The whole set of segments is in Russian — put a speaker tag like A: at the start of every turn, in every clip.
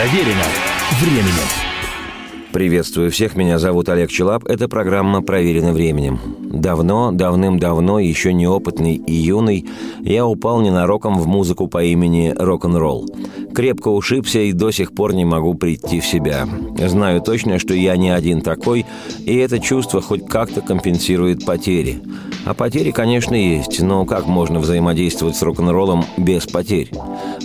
A: Проверено временем.
B: Приветствую всех, меня зовут Олег Челап. Это программа «Проверено временем». Давно, давным-давно, еще неопытный и юный, я упал ненароком в музыку по имени рок-н-ролл. Крепко ушибся и до сих пор не могу прийти в себя. Знаю точно, что я не один такой, и это чувство хоть как-то компенсирует потери. А потери, конечно, есть, но как можно взаимодействовать с рок-н-роллом без потерь?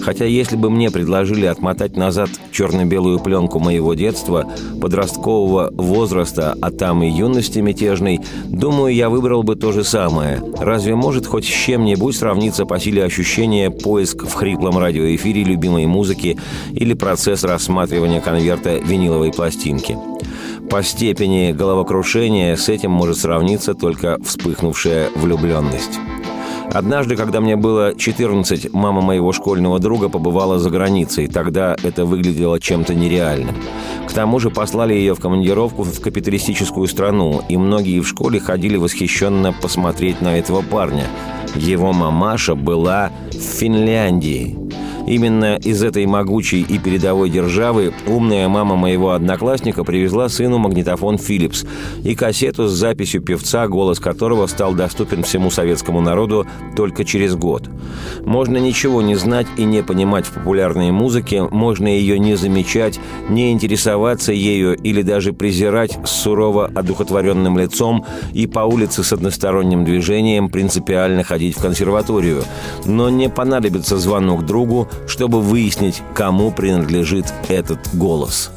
B: Хотя если бы мне предложили отмотать назад черно-белую пленку моего детства, подросткового возраста, а там и юности мятежной, думаю, я выбрал бы то же самое. Разве может хоть с чем-нибудь сравниться по силе ощущения поиск в хриплом радиоэфире любимой музыки или процесс рассматривания конверта виниловой пластинки? По степени головокрушения с этим может сравниться только вспыхнувшая влюбленность. Однажды, когда мне было 14, мама моего школьного друга побывала за границей. Тогда это выглядело чем-то нереальным. К тому же послали ее в командировку в капиталистическую страну, и многие в школе ходили восхищенно посмотреть на этого парня. Его мамаша была в Финляндии. Именно из этой могучей и передовой державы умная мама моего одноклассника привезла сыну магнитофон «Филлипс» и кассету с записью певца, голос которого стал доступен всему советскому народу только через год. Можно ничего не знать и не понимать в популярной музыке, можно ее не замечать, не интересоваться ею или даже презирать с сурово одухотворенным лицом и по улице с односторонним движением принципиально ходить в консерваторию. Но не понадобится звонок другу, чтобы выяснить, кому принадлежит этот голос.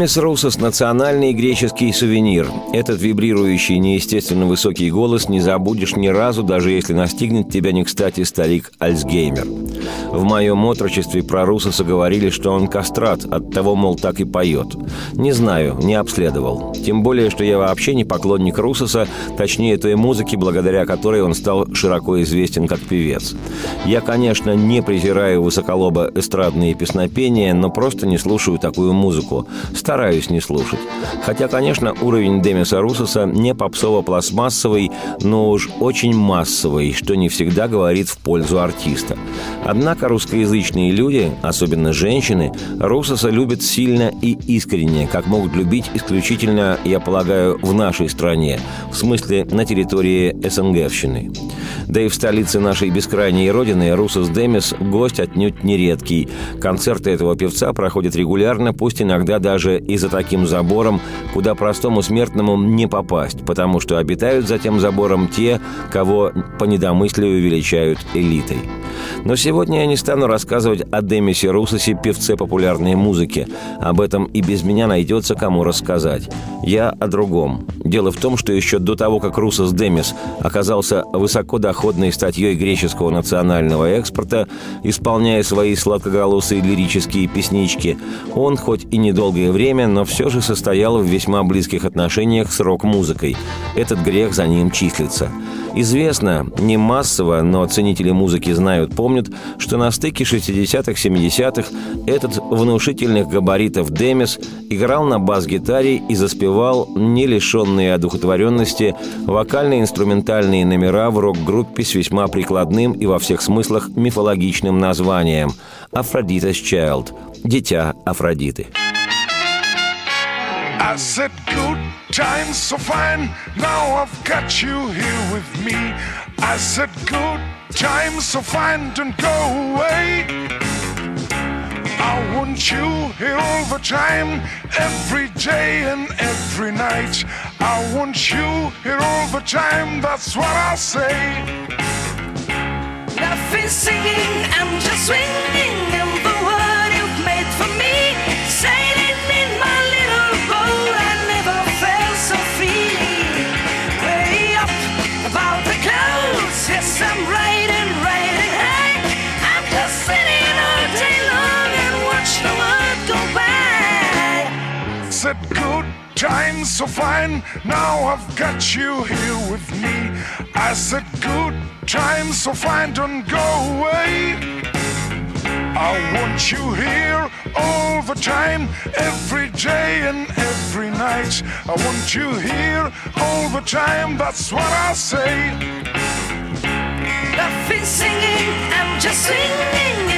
B: Демис Русос – национальный греческий сувенир. Этот вибрирующий, неестественно высокий голос не забудешь ни разу, даже если настигнет тебя не кстати старик Альцгеймер. В моем отрочестве про Русоса говорили, что он кастрат, от того, мол, так и поет. Не знаю, не обследовал. Тем более, что я вообще не поклонник Русоса, точнее той музыки, благодаря которой он стал широко известен как певец. Я, конечно, не презираю высоколоба эстрадные песнопения, но просто не слушаю такую музыку. Стараюсь не слушать. Хотя, конечно, уровень Демиса Русоса не попсово-пластмассовый, но уж очень массовый, что не всегда говорит в пользу артиста. Однако русскоязычные люди, особенно женщины, Русоса любят сильно и искренне, как могут любить исключительно, я полагаю, в нашей стране, в смысле на территории СНГвщины. Да и в столице нашей бескрайней родины Русос Демис – гость отнюдь нередкий. Концерты этого певца проходят регулярно, пусть иногда даже и за таким забором, куда простому смертному не попасть, потому что обитают за тем забором те, кого по недомыслию величают элитой. Но сегодня я не стану рассказывать о Демисе Русосе, певце популярной музыки. Об этом и без меня найдется кому рассказать. Я о другом. Дело в том, что еще до того, как Русос Демис оказался высокодоходной статьей греческого национального экспорта, исполняя свои сладкоголосые лирические песнички, он, хоть и недолгое время, но все же состоял в весьма близких отношениях с рок-музыкой. Этот грех за ним числится. Известно, не массово, но ценители музыки знают, помнят, что на стыке 60-х, 70-х этот внушительных габаритов Демис играл на бас-гитаре и заспевал, не лишенные одухотворенности, вокально-инструментальные номера в рок-группе с весьма прикладным и во всех смыслах мифологичным названием «Афродитас Child» – «Дитя Афродиты». I said good times so fine, now I've got you here with me. I said good times so fine, don't go away. I want you here all the time, every day and every night. I want you here all the time, that's what I say. Nothing singing, I'm just swinging. Times so fine. Now I've got you here with me. I said, good times so fine, don't go away. I want you here all the time, every day and every night. I want you here all the time, that's what I say. Nothing singing, I'm just singing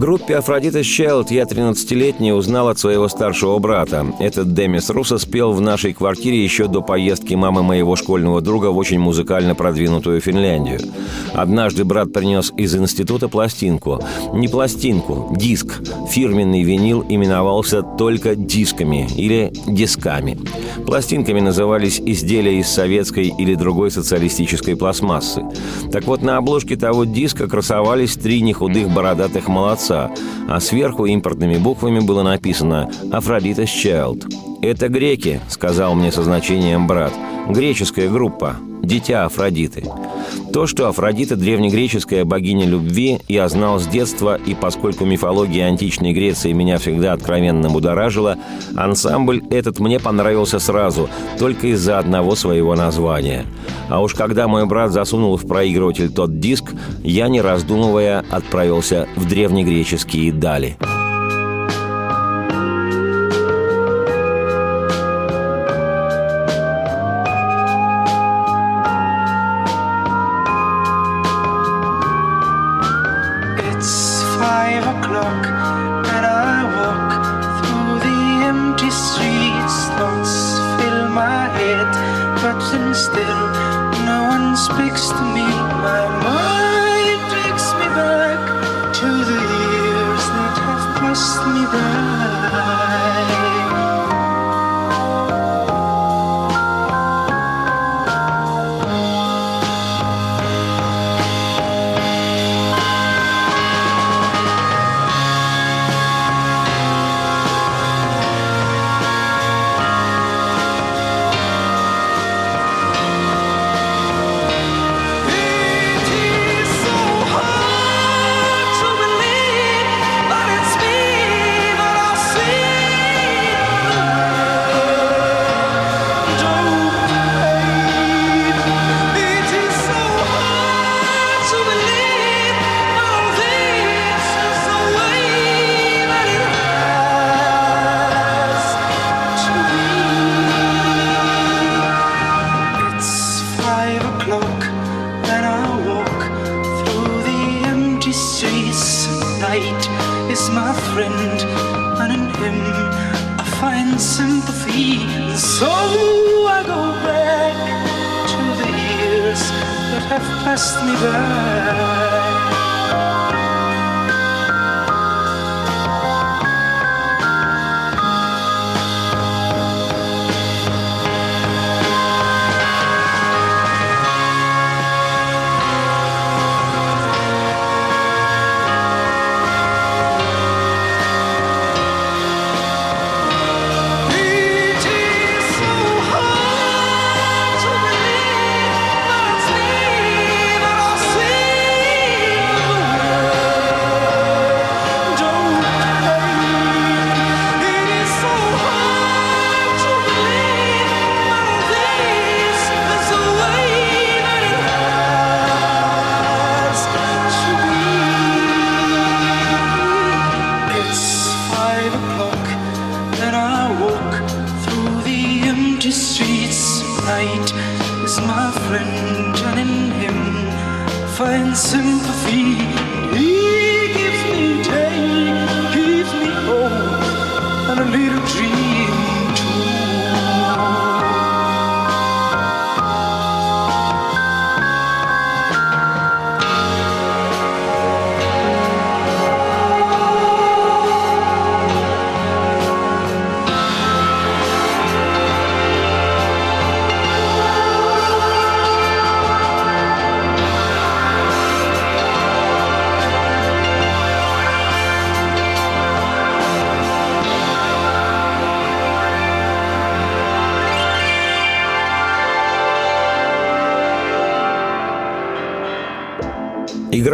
B: группе Афродита Щелд я 13-летний узнал от своего старшего брата. Этот Демис Руссо спел в нашей квартире еще до поездки мамы моего школьного друга в очень музыкально продвинутую Финляндию. Однажды брат принес из института пластинку. Не пластинку, диск. Фирменный винил именовался только дисками или дисками. Пластинками назывались изделия из советской или другой социалистической пластмассы. Так вот, на обложке того диска красовались три нехудых бородатых молодца, а сверху импортными буквами было написано «Афродитас Child». «Это греки», — сказал мне со значением брат. «Греческая группа.
C: Дитя Афродиты. То, что Афродита – древнегреческая богиня любви, я знал с детства, и поскольку мифология античной Греции меня всегда откровенно будоражила, ансамбль этот мне понравился сразу, только из-за одного своего названия. А уж когда мой брат засунул в проигрыватель тот диск, я, не раздумывая, отправился в древнегреческие дали.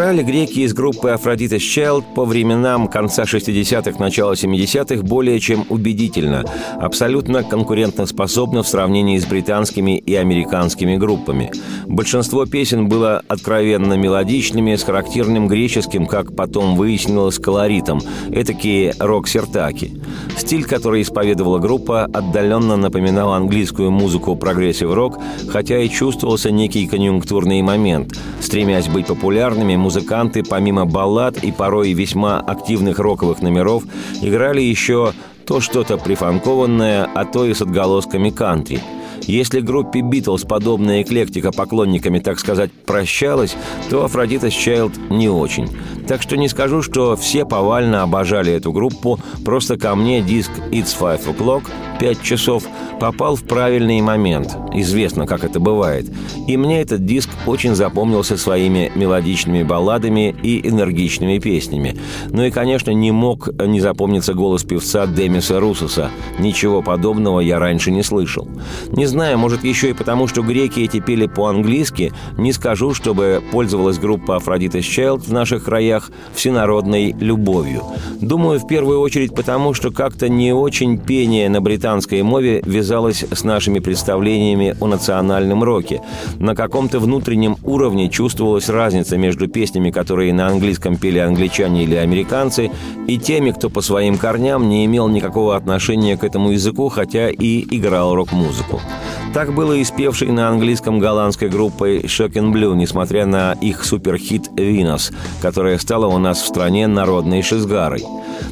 C: Играли греки из группы Aphrodite's Child по временам конца 60-х, начала 70-х более чем убедительно, абсолютно конкурентоспособно в сравнении с британскими и американскими группами. Большинство песен было откровенно мелодичными, с характерным греческим, как потом выяснилось, колоритом, этакие рок-сертаки. Стиль, который исповедовала группа, отдаленно напоминал английскую музыку прогрессив-рок, хотя и чувствовался некий конъюнктурный момент. Стремясь быть популярными, музыканты, помимо баллад и порой весьма активных роковых номеров, играли еще то что-то прифанкованное, а то и с отголосками кантри – если группе «Битлз» подобная эклектика поклонниками, так сказать, прощалась, то «Афродита Чайлд» не очень. Так что не скажу, что все повально обожали эту группу, просто ко мне диск «It's Five O'Clock» «Пять часов» попал в правильный момент. Известно, как это бывает. И мне этот диск очень запомнился своими мелодичными балладами и энергичными песнями. Ну и, конечно, не мог не запомниться голос певца Демиса Русоса. Ничего подобного я раньше не слышал. Не знаю,
B: знаю, может еще и потому, что греки эти пели по-английски, не скажу, чтобы пользовалась группа Афродита Child в наших краях всенародной любовью. Думаю, в первую очередь потому, что как-то не очень пение на британской мове вязалось с нашими представлениями о национальном роке. На каком-то внутреннем уровне чувствовалась разница между песнями, которые на английском пели англичане или американцы, и теми, кто по своим корням не имел никакого отношения к этому языку, хотя и играл рок-музыку. Так было и спевшей на английском голландской группой Shocking Blue, несмотря на их суперхит «Винос», которая стала у нас в стране народной шизгарой.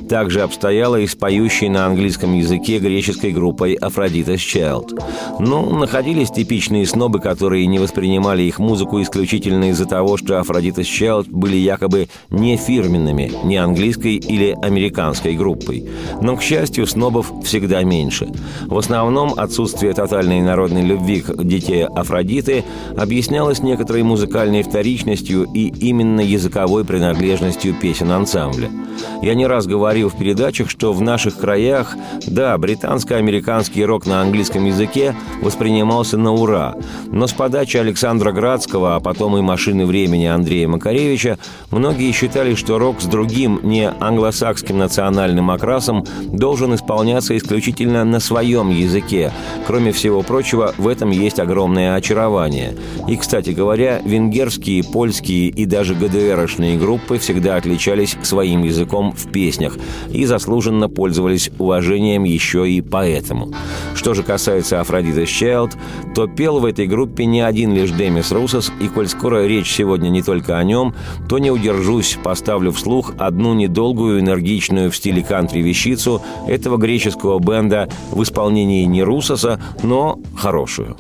B: Также обстояло и с поющей на английском языке греческой группой Aphrodite's Child. Ну, находились типичные снобы, которые не воспринимали их музыку исключительно из-за того, что Aphrodite's Child были якобы не фирменными, не английской или американской группой. Но, к счастью, снобов всегда меньше. В основном отсутствие тотальной народной любви к детей Афродиты объяснялось некоторой музыкальной вторичностью и именно языковой принадлежностью песен ансамбля. Я не раз говорил в передачах, что в наших краях, да, британско-американский рок на английском языке воспринимался на ура, но с подачи Александра Градского, а потом и «Машины времени» Андрея Макаревича, многие считали, что рок с другим, не англосакским национальным окрасом должен исполняться исключительно на своем языке. Кроме всего прочего, в этом есть огромное очарование. И, кстати говоря, венгерские, польские и даже ГДРшные группы всегда отличались своим языком в песнях и заслуженно пользовались уважением еще и поэтому. Что же касается Афродиты Child, то пел в этой группе не один лишь Демис Русос, и коль скоро речь сегодня не только о нем, то не удержусь, поставлю вслух одну недолгую, энергичную в стиле кантри вещицу этого греческого бенда в исполнении не Русоса, но хорошую.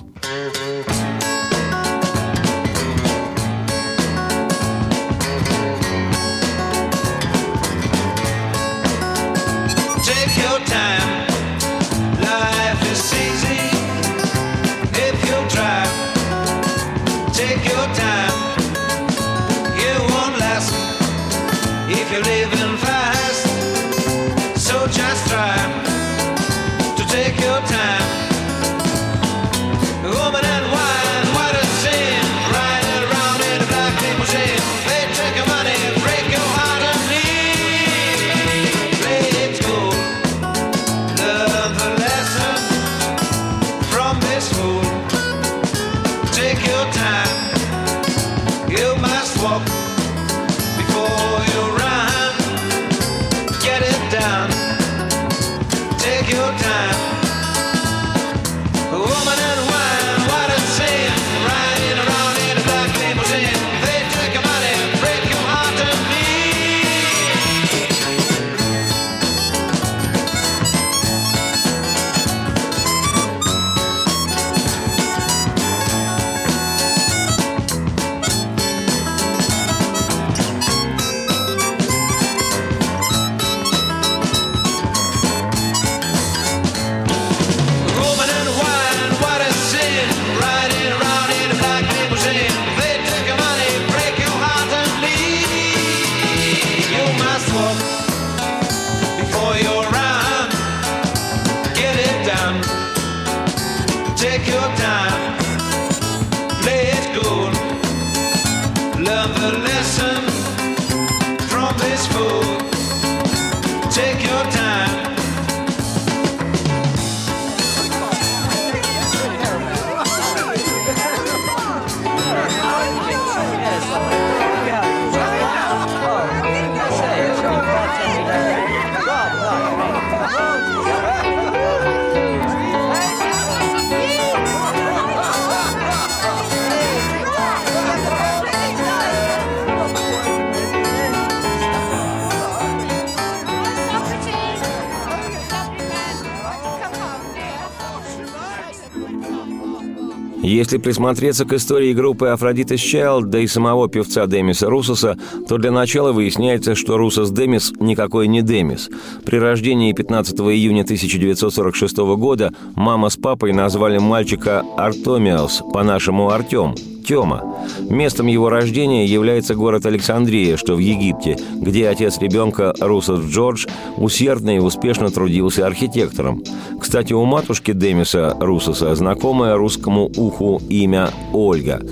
B: Если присмотреться к истории группы Афродита Child, да и самого певца Демиса Русоса, то для начала выясняется, что Русос Демис никакой не Демис. При рождении 15 июня 1946 года мама с папой назвали мальчика Артомиос, по-нашему Артем, Артема. Местом его рождения является город Александрия, что в Египте, где отец ребенка Русос Джордж усердно и успешно трудился архитектором. Кстати, у матушки Демиса Русоса знакомое русскому уху имя Ольга.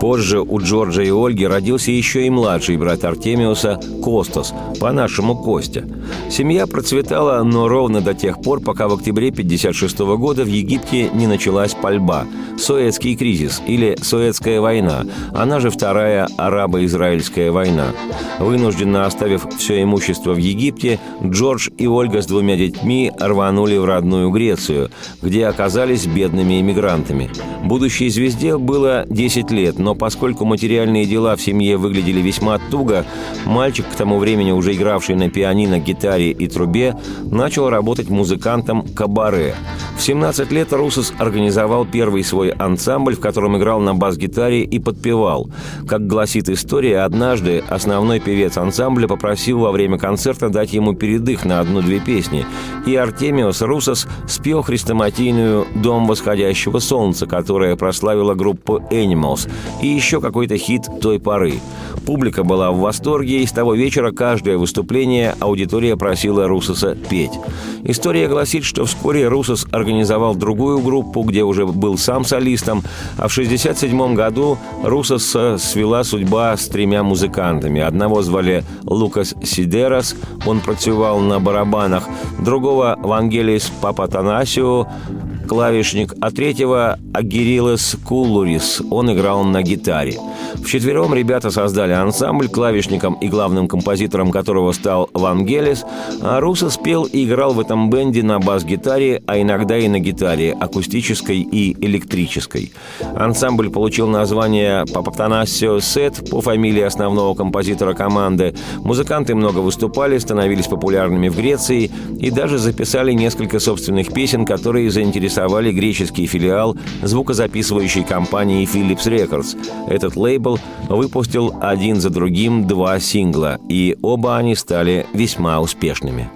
B: Позже у Джорджа и Ольги родился еще и младший брат Артемиуса Костас, по-нашему Костя. Семья процветала, но ровно до тех пор, пока в октябре 1956 года в Египте не началась пальба – Суэцкий кризис или Суэцкая война, она же Вторая арабо-израильская война. Вынужденно оставив все имущество в Египте, Джордж и Ольга с двумя детьми рванули в родную Грецию, где оказались бедными иммигрантами. Будущей звезде было 10 лет, но поскольку материальные дела в семье выглядели весьма туго, мальчик, к тому времени уже игравший на пианино, гитаре и трубе, начал работать музыкантом кабаре. В 17 лет Русос организовал первый свой ансамбль, в котором играл на бас-гитаре и подпевал. Как гласит история, однажды основной певец ансамбля попросил во время концерта дать ему передых на одну-две песни, и Артемиос Русос спел хрестоматийную «Дом восходящего солнца», которая прославила группу Animals, и еще какой-то хит той поры. Публика была в восторге, и с того вечера каждое выступление аудитория просила Русоса петь. История гласит, что вскоре Русос организовал другую группу, где уже был сам солистом, а в 1967 году Русоса свела судьба с тремя музыкантами. Одного звали Лукас Сидерас, он працевал на барабанах, другого Вангелис Папатанасио, клавишник, а третьего Агирилес Кулурис, он играл на гитаре. Вчетвером ребята создали ансамбль, клавишником и главным композитором которого стал Вангелис, а Руса спел и играл в этом бенде на бас-гитаре, а иногда и на гитаре, акустической и электрической. Ансамбль получил название Папатанасио Сет по фамилии основного композитора команды. Музыканты много выступали, становились популярными в Греции и даже записали несколько собственных песен, которые заинтересовали греческий филиал звукозаписывающей компании Philips Records. Этот лейбл выпустил один за другим два сингла, и оба они стали весьма успешными.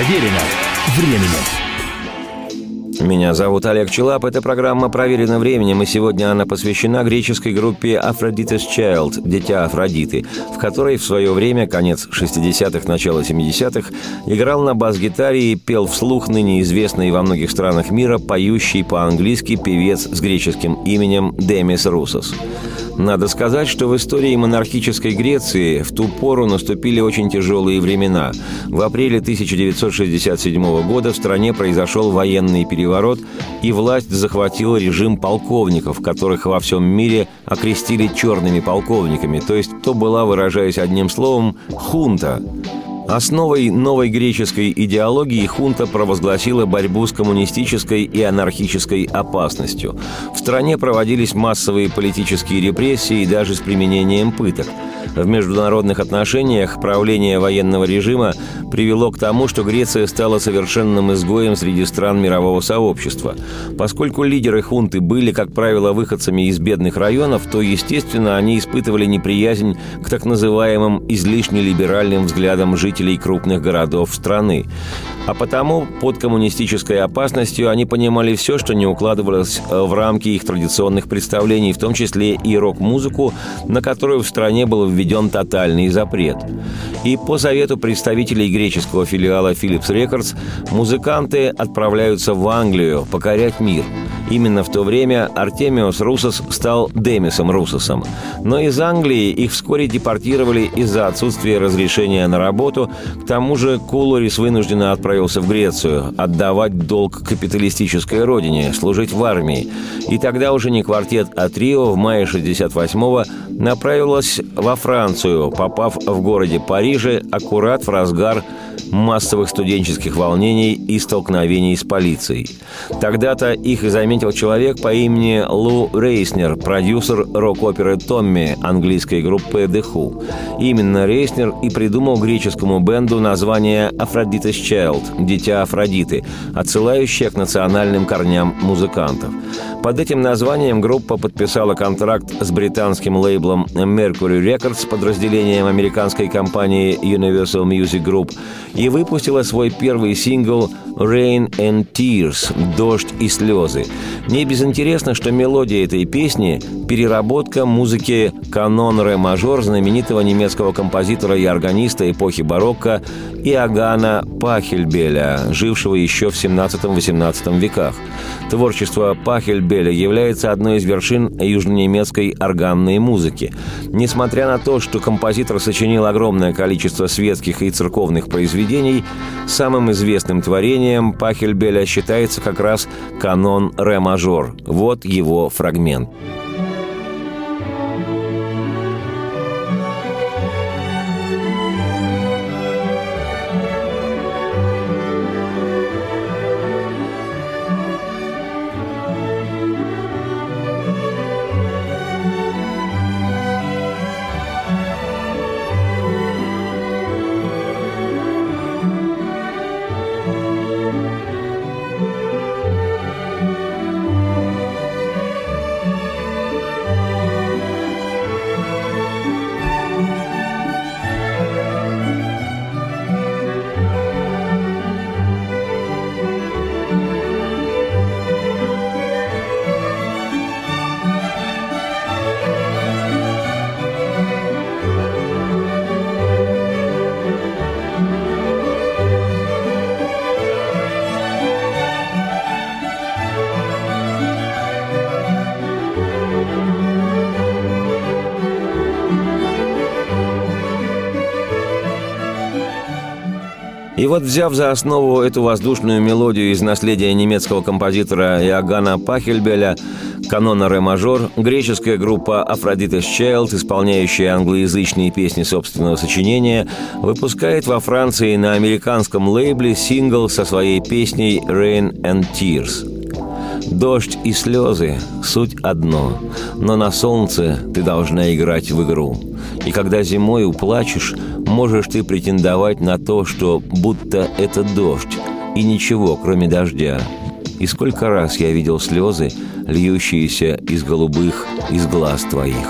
B: Проверено временем. Меня зовут Олег Челап. Это программа «Проверена временем», и сегодня она посвящена греческой группе «Aphrodite's Child» — «Дитя Афродиты», в которой в свое время, конец 60-х, начало 70-х, играл на бас-гитаре и пел вслух ныне известный во многих странах мира поющий по-английски певец с греческим именем Демис Русос. Надо сказать, что в истории монархической Греции в ту пору наступили очень тяжелые времена. В апреле 1967 года в стране произошел военный переворот, и власть захватила режим полковников, которых во всем мире окрестили черными полковниками, то есть то была, выражаясь одним словом, хунта. Основой новой греческой идеологии хунта провозгласила борьбу с коммунистической и анархической опасностью. В стране проводились массовые политические репрессии даже с применением пыток – в международных отношениях правление военного режима привело к тому, что Греция стала совершенным изгоем среди стран мирового сообщества. Поскольку лидеры хунты были, как правило, выходцами из бедных районов, то, естественно, они испытывали неприязнь к так называемым излишне либеральным взглядам жителей крупных городов страны. А потому под коммунистической опасностью они понимали все, что не укладывалось э, в рамки их традиционных представлений, в том числе и рок-музыку, на которую в стране был введен тотальный запрет. И по совету представителей греческого филиала Philips Records музыканты отправляются в Англию покорять мир. Именно в то время Артемиос Русос стал Демисом Русосом. Но из Англии их вскоре депортировали из-за отсутствия разрешения на работу. К тому же Кулорис вынужденно отправился в Грецию, отдавать долг капиталистической родине, служить в армии. И тогда уже не квартет, а трио в мае 68-го направилась во Францию, попав в городе Париже аккурат в разгар массовых студенческих волнений и столкновений с полицией. Тогда-то их и заметил человек по имени Лу Рейснер, продюсер рок-оперы «Томми» английской группы The Who. Именно Рейснер и придумал греческому бенду название «Aphrodite's Child» – «Дитя Афродиты», отсылающее к национальным корням музыкантов. Под этим названием группа подписала контракт с британским лейблом Mercury Records, подразделением американской компании Universal Music Group, и выпустила свой первый сингл «Rain and Tears» – «Дождь и слезы». Не безинтересно, что мелодия этой песни – переработка музыки канон ре мажор знаменитого немецкого композитора и органиста эпохи барокко Иоганна Пахельбеля, жившего еще в 17-18 веках. Творчество Пахельбеля является одной из вершин южнонемецкой органной музыки. Несмотря на то, что композитор сочинил огромное количество светских и церковных произведений, самым известным творением Пахельбеля считается как раз канон ре-мажор. Вот его фрагмент. И вот, взяв за основу эту воздушную мелодию из наследия немецкого композитора Иоганна Пахельбеля, канона ре-мажор, греческая группа Aphrodite's Child, исполняющая англоязычные песни собственного сочинения, выпускает во Франции на американском лейбле сингл со своей песней «Rain and Tears». Дождь и слезы – суть одно, но на солнце ты должна играть в игру. И когда зимой уплачешь, можешь ты претендовать на то, что будто это дождь, и ничего, кроме дождя. И сколько раз я видел слезы, льющиеся из голубых, из глаз твоих.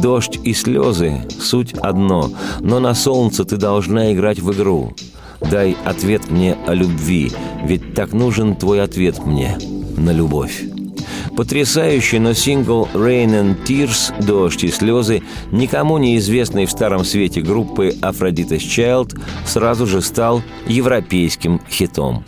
B: Дождь и слезы – суть одно, но на солнце ты должна играть в игру. Дай ответ мне о любви, ведь так нужен твой ответ мне на любовь. Потрясающий, но сингл «Rain and Tears» «Дождь и слезы» никому неизвестной в старом свете группы «Aphrodite's Child» сразу же стал европейским хитом.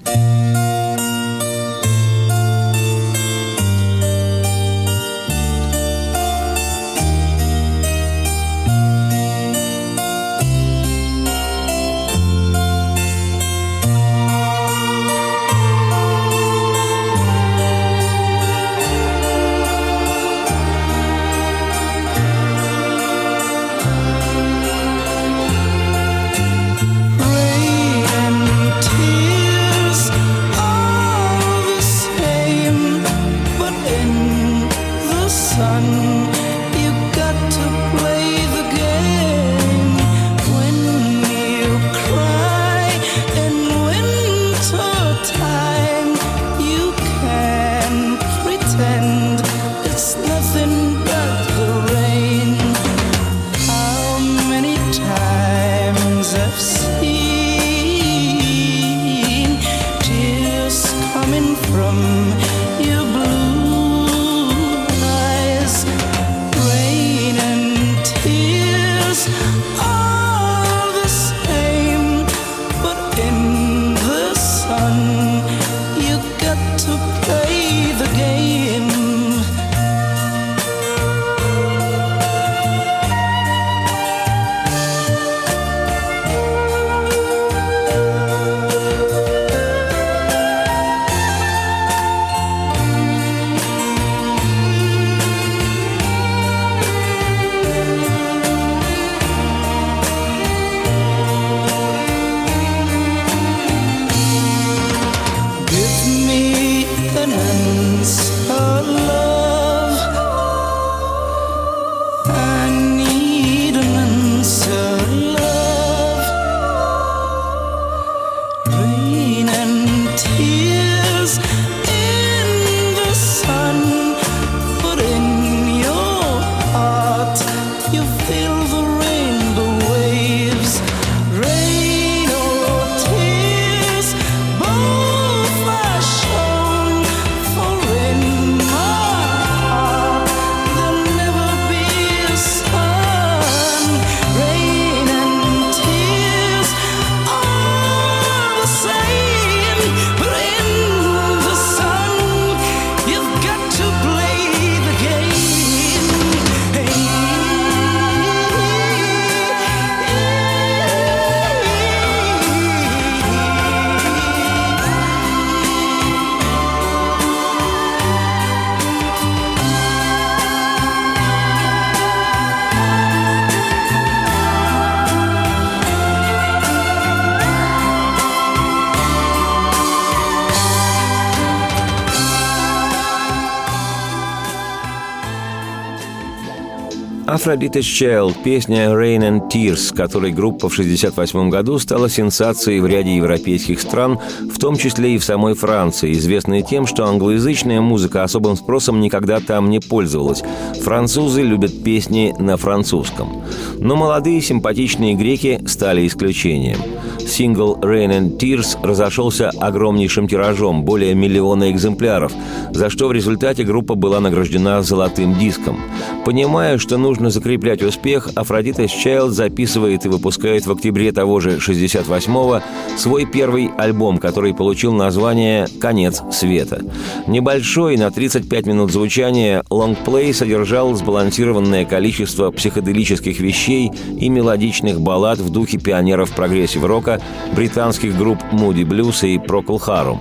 B: Aphrodite's Child – песня «Rain and Tears», которой группа в 1968 году стала сенсацией в ряде европейских стран, в том числе и в самой Франции, известной тем, что англоязычная музыка особым спросом никогда там не пользовалась. Французы любят песни на французском. Но молодые симпатичные греки стали исключением – Сингл «Rain and Tears» разошелся огромнейшим тиражом, более миллиона экземпляров, за что в результате группа была награждена золотым диском. Понимая, что нужно закреплять успех, Aphrodite's Child записывает и выпускает в октябре того же 68-го свой первый альбом, который получил название «Конец света». Небольшой, на 35 минут звучания, лонгплей содержал сбалансированное количество психоделических вещей и мелодичных баллад в духе пионеров прогрессив-рока, британских групп Moody Blues и Procol Harum.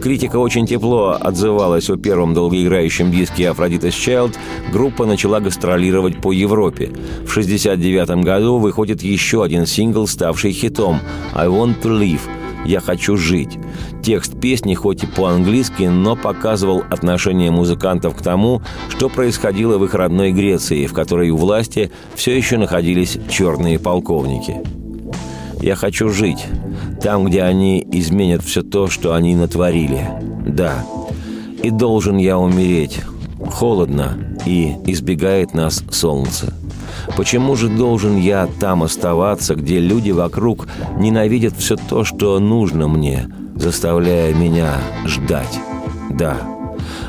B: Критика очень тепло отзывалась о первом долгоиграющем диске Aphrodite's Child. Группа начала гастролировать по Европе. В 1969 году выходит еще один сингл, ставший хитом «I Want to Live», «Я хочу жить». Текст песни хоть и по-английски, но показывал отношение музыкантов к тому, что происходило в их родной Греции, в которой у власти все еще находились черные полковники. Я хочу жить там, где они изменят все то, что они натворили. Да. И должен я умереть. Холодно, и избегает нас солнце.
C: Почему же должен я там оставаться, где люди вокруг ненавидят все то, что нужно мне, заставляя меня ждать? Да,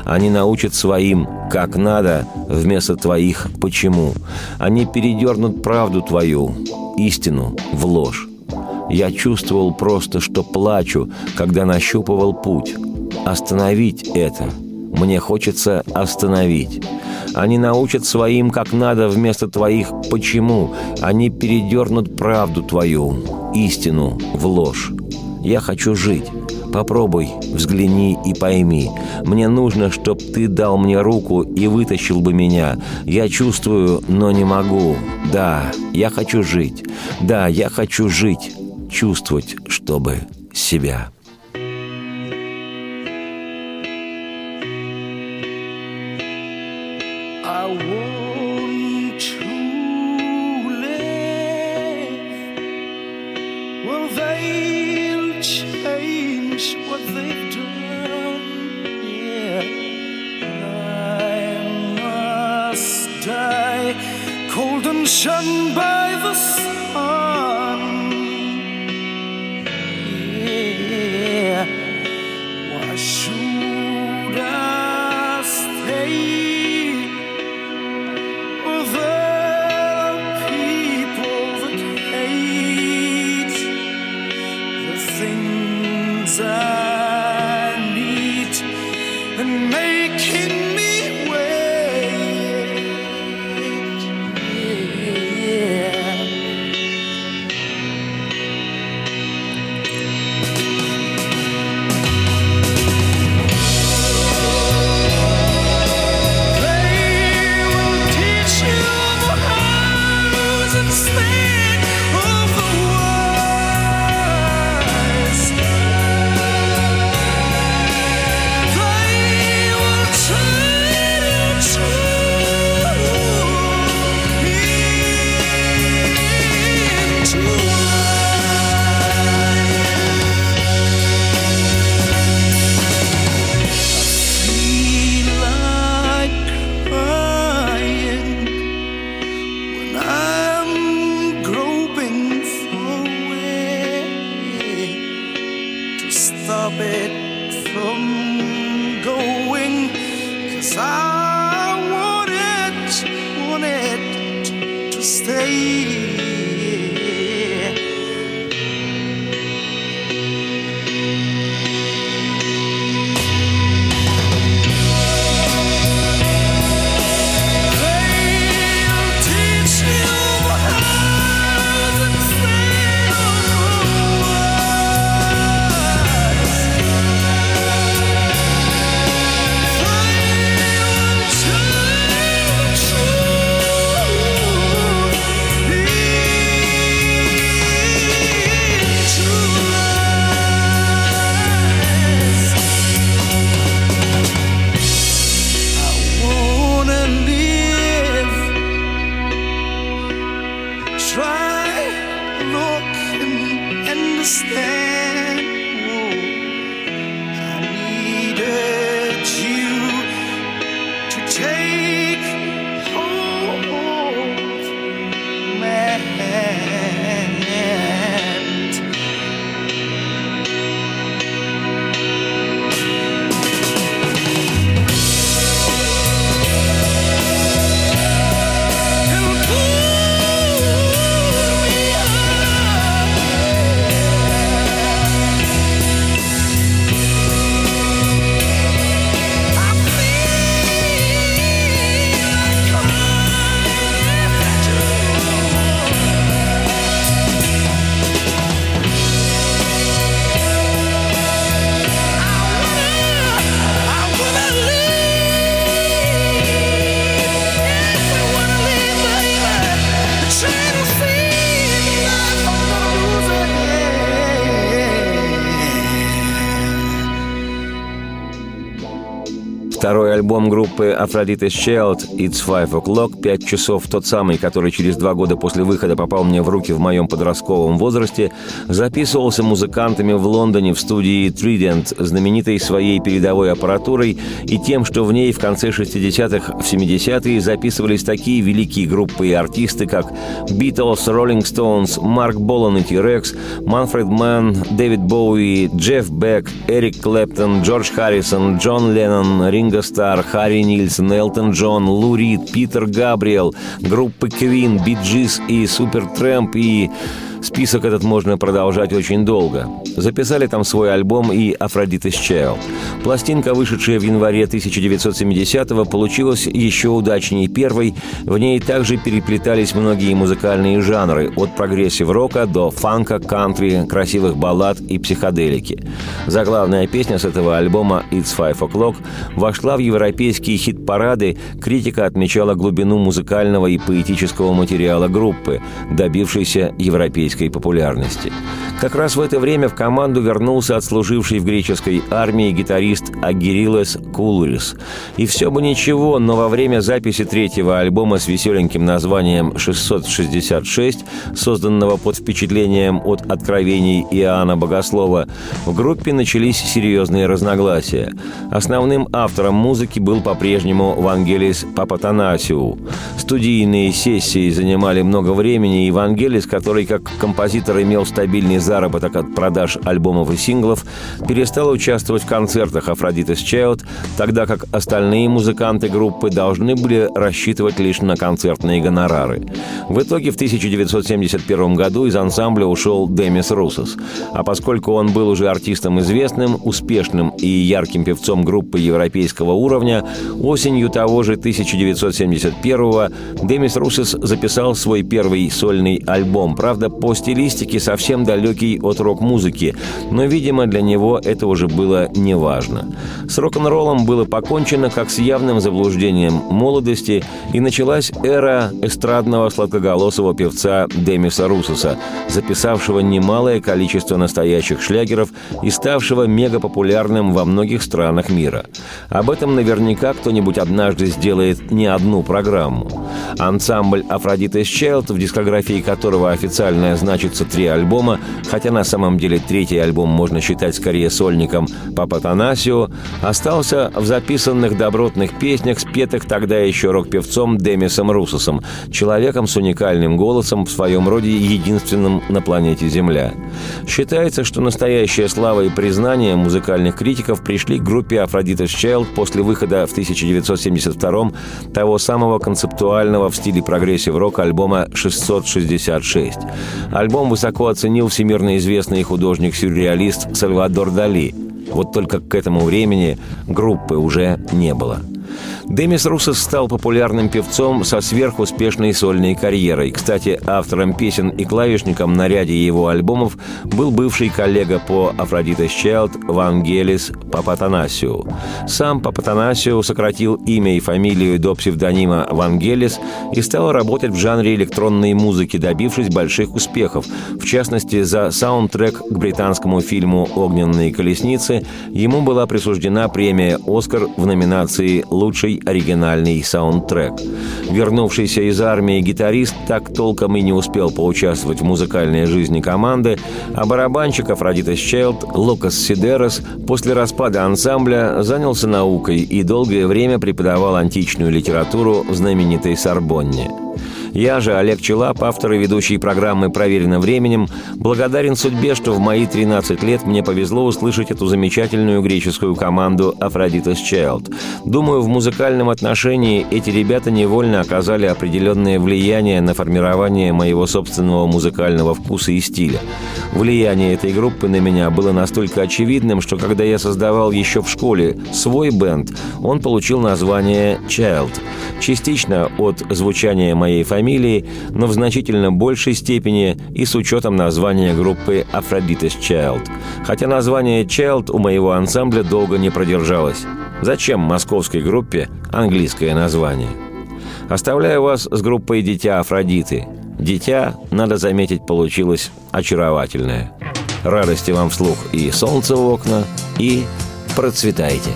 C: они научат своим «как надо» вместо твоих «почему». Они передернут правду твою, истину, в ложь. Я чувствовал просто, что плачу, когда нащупывал путь. Остановить это. Мне хочется остановить. Они научат своим как надо вместо твоих «почему». Они передернут правду твою, истину в ложь. Я хочу жить. Попробуй, взгляни и пойми. Мне нужно, чтоб ты дал мне руку и вытащил бы меня. Я чувствую, но не могу. Да, я хочу жить. Да, я хочу жить. Чувствовать, чтобы себя.
B: stay альбом группы Aphrodite's Child «It's Five O'Clock» «Пять часов» тот самый, который через два года после выхода попал мне в руки в моем подростковом возрасте, записывался музыкантами в Лондоне в студии Trident, знаменитой своей передовой аппаратурой и тем, что в ней в конце 60-х, в 70-е записывались такие великие группы и артисты, как Beatles, Rolling Stones, Марк Болан и T. Rex, Манфред Мэн, Дэвид Боуи, Джефф Бек, Эрик Клэптон, Джордж Харрисон, Джон Леннон, Ринго Стар, Харри Нильсон, Элтон Джон, Лу Рид, Питер Габриэл, группы Queen, Bee Gees и Supertramp. И Список этот можно продолжать очень долго. Записали там свой альбом и «Aphrodite's Child». Пластинка, вышедшая в январе 1970-го, получилась еще удачнее первой. В ней также переплетались многие музыкальные жанры, от прогрессив-рока до фанка, кантри, красивых баллад и психоделики. Заглавная песня с этого альбома «It's Five O'Clock» вошла в европейские хит-парады, критика отмечала глубину музыкального и поэтического материала группы, добившейся европейской европейской популярности. Как раз в это время в команду вернулся отслуживший в греческой армии гитарист Агирилес Кулурис. И все бы ничего, но во время записи третьего альбома с веселеньким названием «666», созданного под впечатлением от откровений Иоанна Богослова, в группе начались серьезные разногласия. Основным автором музыки был по-прежнему Вангелис Папатанасиу. Студийные сессии занимали много времени, и Вангелис, который как композитор имел стабильный заработок от продаж альбомов и синглов, перестал участвовать в концертах Aphrodite's Child, тогда как остальные музыканты группы должны были рассчитывать лишь на концертные гонорары. В итоге в 1971 году из ансамбля ушел Демис Русос. А поскольку он был уже артистом известным, успешным и ярким певцом группы европейского уровня, осенью того же 1971-го Демис Русос записал свой первый сольный альбом, правда, по по стилистике совсем далекий от рок-музыки, но, видимо, для него это уже было неважно. С рок-н-роллом было покончено как с явным заблуждением молодости, и началась эра эстрадного сладкоголосого певца Демиса Русоса, записавшего немалое количество настоящих шлягеров и ставшего мегапопулярным во многих странах мира. Об этом наверняка кто-нибудь однажды сделает не одну программу. Ансамбль «Афродита Child», в дискографии которого официальная значится три альбома, хотя на самом деле третий альбом можно считать скорее сольником Папа Танасио, остался в записанных добротных песнях, спетых тогда еще рок-певцом Демисом Русосом, человеком с уникальным голосом в своем роде единственным на планете Земля. Считается, что настоящая слава и признание музыкальных критиков пришли к группе Aphrodite's Child после выхода в 1972 того самого концептуального в стиле прогрессив-рок альбома «666». Альбом высоко оценил всемирно известный художник-сюрреалист Сальвадор Дали. Вот только к этому времени группы уже не было – Демис Русос стал популярным певцом со сверхуспешной сольной карьерой. Кстати, автором песен и клавишником на ряде его альбомов был бывший коллега по Aphrodite's Child Вангелис Папатанасиу. Сам Папатанасиу сократил имя и фамилию до псевдонима Вангелис и стал работать в жанре электронной музыки, добившись больших успехов. В частности, за саундтрек к британскому фильму «Огненные колесницы» ему была присуждена премия «Оскар» в номинации «Лучший оригинальный саундтрек. Вернувшийся из армии гитарист так толком и не успел поучаствовать в музыкальной жизни команды, а барабанщик Афродитас Чайлд Лукас Сидерос после распада ансамбля занялся наукой и долгое время преподавал античную литературу в знаменитой Сорбонне. Я же, Олег Челап, автор и ведущий программы «Проверено временем», благодарен судьбе, что в мои 13 лет мне повезло услышать эту замечательную греческую команду «Aphrodite's Child». Думаю, в музыкальном отношении эти ребята невольно оказали определенное влияние на формирование моего собственного музыкального вкуса и стиля. Влияние этой группы на меня было настолько очевидным, что когда я создавал еще в школе свой бенд, он получил название «Child». Частично от звучания моей фамилии, фамилии, но в значительно большей степени и с учетом названия группы Aphrodite's Child. Хотя название Child у моего ансамбля долго не продержалось. Зачем московской группе английское название? Оставляю вас с группой «Дитя Афродиты». Дитя, надо заметить, получилось очаровательное. Радости вам вслух и солнце в окна, и процветайте.